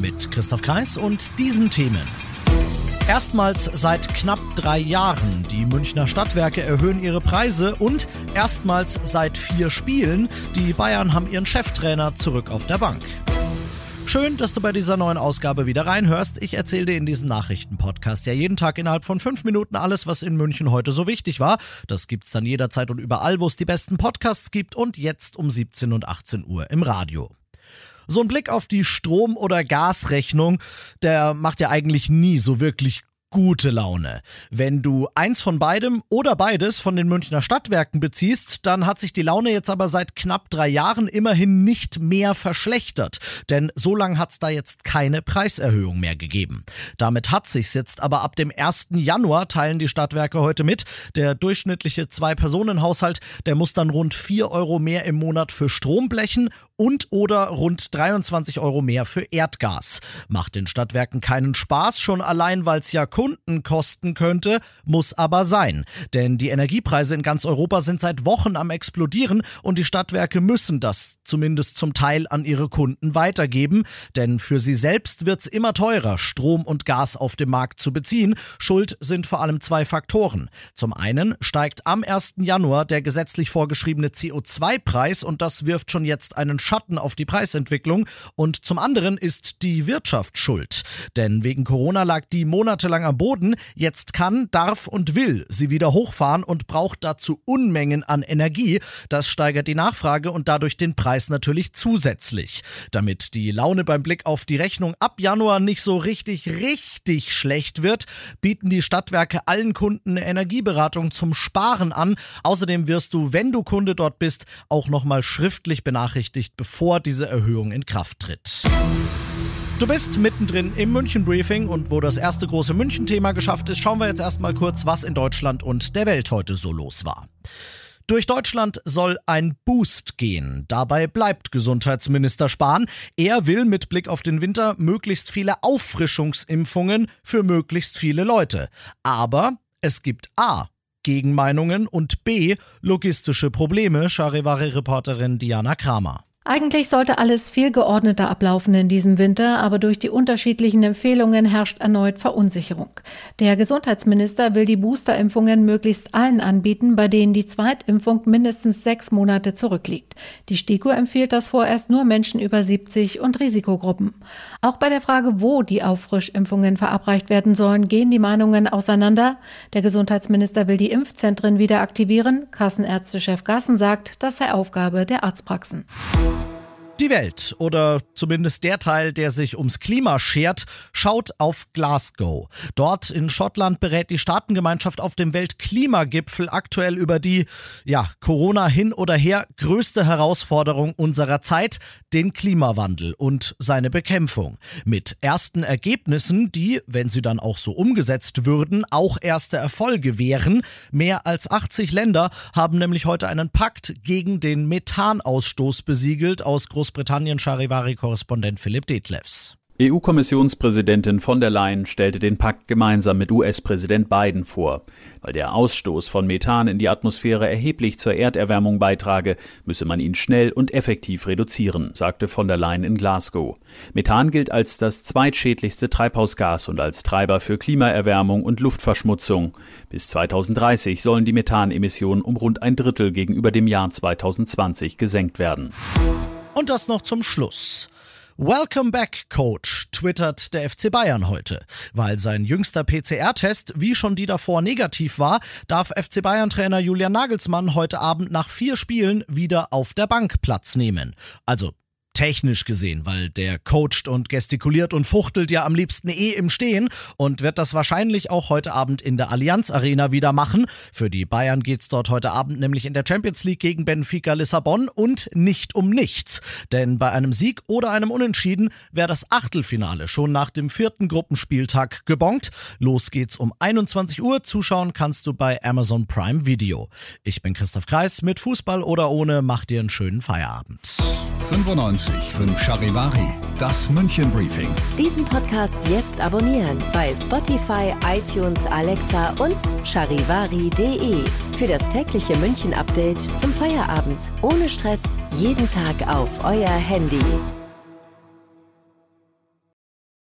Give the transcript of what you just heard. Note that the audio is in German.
Mit Christoph Kreis und diesen Themen. Erstmals seit knapp drei Jahren. Die Münchner Stadtwerke erhöhen ihre Preise und erstmals seit vier Spielen. Die Bayern haben ihren Cheftrainer zurück auf der Bank. Schön, dass du bei dieser neuen Ausgabe wieder reinhörst. Ich erzähle dir in diesem Nachrichtenpodcast ja jeden Tag innerhalb von fünf Minuten alles, was in München heute so wichtig war. Das gibt's dann jederzeit und überall, wo es die besten Podcasts gibt und jetzt um 17 und 18 Uhr im Radio. So ein Blick auf die Strom- oder Gasrechnung, der macht ja eigentlich nie so wirklich gute Laune. Wenn du eins von beidem oder beides von den Münchner Stadtwerken beziehst, dann hat sich die Laune jetzt aber seit knapp drei Jahren immerhin nicht mehr verschlechtert. Denn so lange hat es da jetzt keine Preiserhöhung mehr gegeben. Damit hat sich's jetzt aber ab dem 1. Januar, teilen die Stadtwerke heute mit, der durchschnittliche Zwei-Personen-Haushalt, der muss dann rund 4 Euro mehr im Monat für Strom blechen und oder rund 23 Euro mehr für Erdgas. Macht den Stadtwerken keinen Spaß, schon allein weil es ja Kunden kosten könnte, muss aber sein. Denn die Energiepreise in ganz Europa sind seit Wochen am explodieren und die Stadtwerke müssen das zumindest zum Teil an ihre Kunden weitergeben. Denn für sie selbst wird es immer teurer, Strom und Gas auf dem Markt zu beziehen. Schuld sind vor allem zwei Faktoren. Zum einen steigt am 1. Januar der gesetzlich vorgeschriebene CO2-Preis und das wirft schon jetzt einen Schatten auf die Preisentwicklung. Und zum anderen ist die Wirtschaft schuld. Denn wegen Corona lag die monatelang am Boden. Jetzt kann, darf und will sie wieder hochfahren und braucht dazu Unmengen an Energie. Das steigert die Nachfrage und dadurch den Preis natürlich zusätzlich. Damit die Laune beim Blick auf die Rechnung ab Januar nicht so richtig, richtig schlecht wird, bieten die Stadtwerke allen Kunden eine Energieberatung zum Sparen an. Außerdem wirst du, wenn du Kunde dort bist, auch nochmal schriftlich benachrichtigt, bevor diese Erhöhung in Kraft tritt. Du bist mittendrin im München Briefing und wo das erste große München-Thema geschafft ist, schauen wir jetzt erstmal kurz, was in Deutschland und der Welt heute so los war. Durch Deutschland soll ein Boost gehen. Dabei bleibt Gesundheitsminister Spahn. Er will mit Blick auf den Winter möglichst viele Auffrischungsimpfungen für möglichst viele Leute. Aber es gibt A. Gegenmeinungen und B. logistische Probleme, Charivari-Reporterin Diana Kramer. Eigentlich sollte alles viel geordneter ablaufen in diesem Winter, aber durch die unterschiedlichen Empfehlungen herrscht erneut Verunsicherung. Der Gesundheitsminister will die Boosterimpfungen möglichst allen anbieten, bei denen die Zweitimpfung mindestens sechs Monate zurückliegt. Die STIKO empfiehlt das vorerst nur Menschen über 70 und Risikogruppen. Auch bei der Frage, wo die Auffrischimpfungen verabreicht werden sollen, gehen die Meinungen auseinander. Der Gesundheitsminister will die Impfzentren wieder aktivieren. Kassenärztechef Gassen sagt, das sei Aufgabe der Arztpraxen. Die Welt, oder zumindest der Teil, der sich ums Klima schert, schaut auf Glasgow. Dort in Schottland berät die Staatengemeinschaft auf dem Weltklimagipfel aktuell über die, ja, Corona hin oder her größte Herausforderung unserer Zeit, den Klimawandel und seine Bekämpfung. Mit ersten Ergebnissen, die, wenn sie dann auch so umgesetzt würden, auch erste Erfolge wären. Mehr als 80 Länder haben nämlich heute einen Pakt gegen den Methanausstoß besiegelt aus Großbritannien Großbritannien Charivari-Korrespondent Philipp Detlefs. EU-Kommissionspräsidentin von der Leyen stellte den Pakt gemeinsam mit US-Präsident Biden vor. Weil der Ausstoß von Methan in die Atmosphäre erheblich zur Erderwärmung beitrage, müsse man ihn schnell und effektiv reduzieren, sagte von der Leyen in Glasgow. Methan gilt als das zweitschädlichste Treibhausgas und als Treiber für Klimaerwärmung und Luftverschmutzung. Bis 2030 sollen die Methanemissionen um rund ein Drittel gegenüber dem Jahr 2020 gesenkt werden. Und das noch zum Schluss. Welcome back, Coach, twittert der FC Bayern heute. Weil sein jüngster PCR-Test wie schon die davor negativ war, darf FC Bayern-Trainer Julian Nagelsmann heute Abend nach vier Spielen wieder auf der Bank Platz nehmen. Also technisch gesehen, weil der coacht und gestikuliert und fuchtelt ja am liebsten eh im Stehen und wird das wahrscheinlich auch heute Abend in der Allianz Arena wieder machen. Für die Bayern geht's dort heute Abend nämlich in der Champions League gegen Benfica Lissabon und nicht um nichts. Denn bei einem Sieg oder einem Unentschieden wäre das Achtelfinale schon nach dem vierten Gruppenspieltag gebongt. Los geht's um 21 Uhr. Zuschauen kannst du bei Amazon Prime Video. Ich bin Christoph Kreis. Mit Fußball oder ohne, mach dir einen schönen Feierabend. 95 5 Charivari, das München Briefing. Diesen Podcast jetzt abonnieren bei Spotify, iTunes, Alexa und charivari.de. Für das tägliche München Update zum Feierabend. Ohne Stress, jeden Tag auf euer Handy.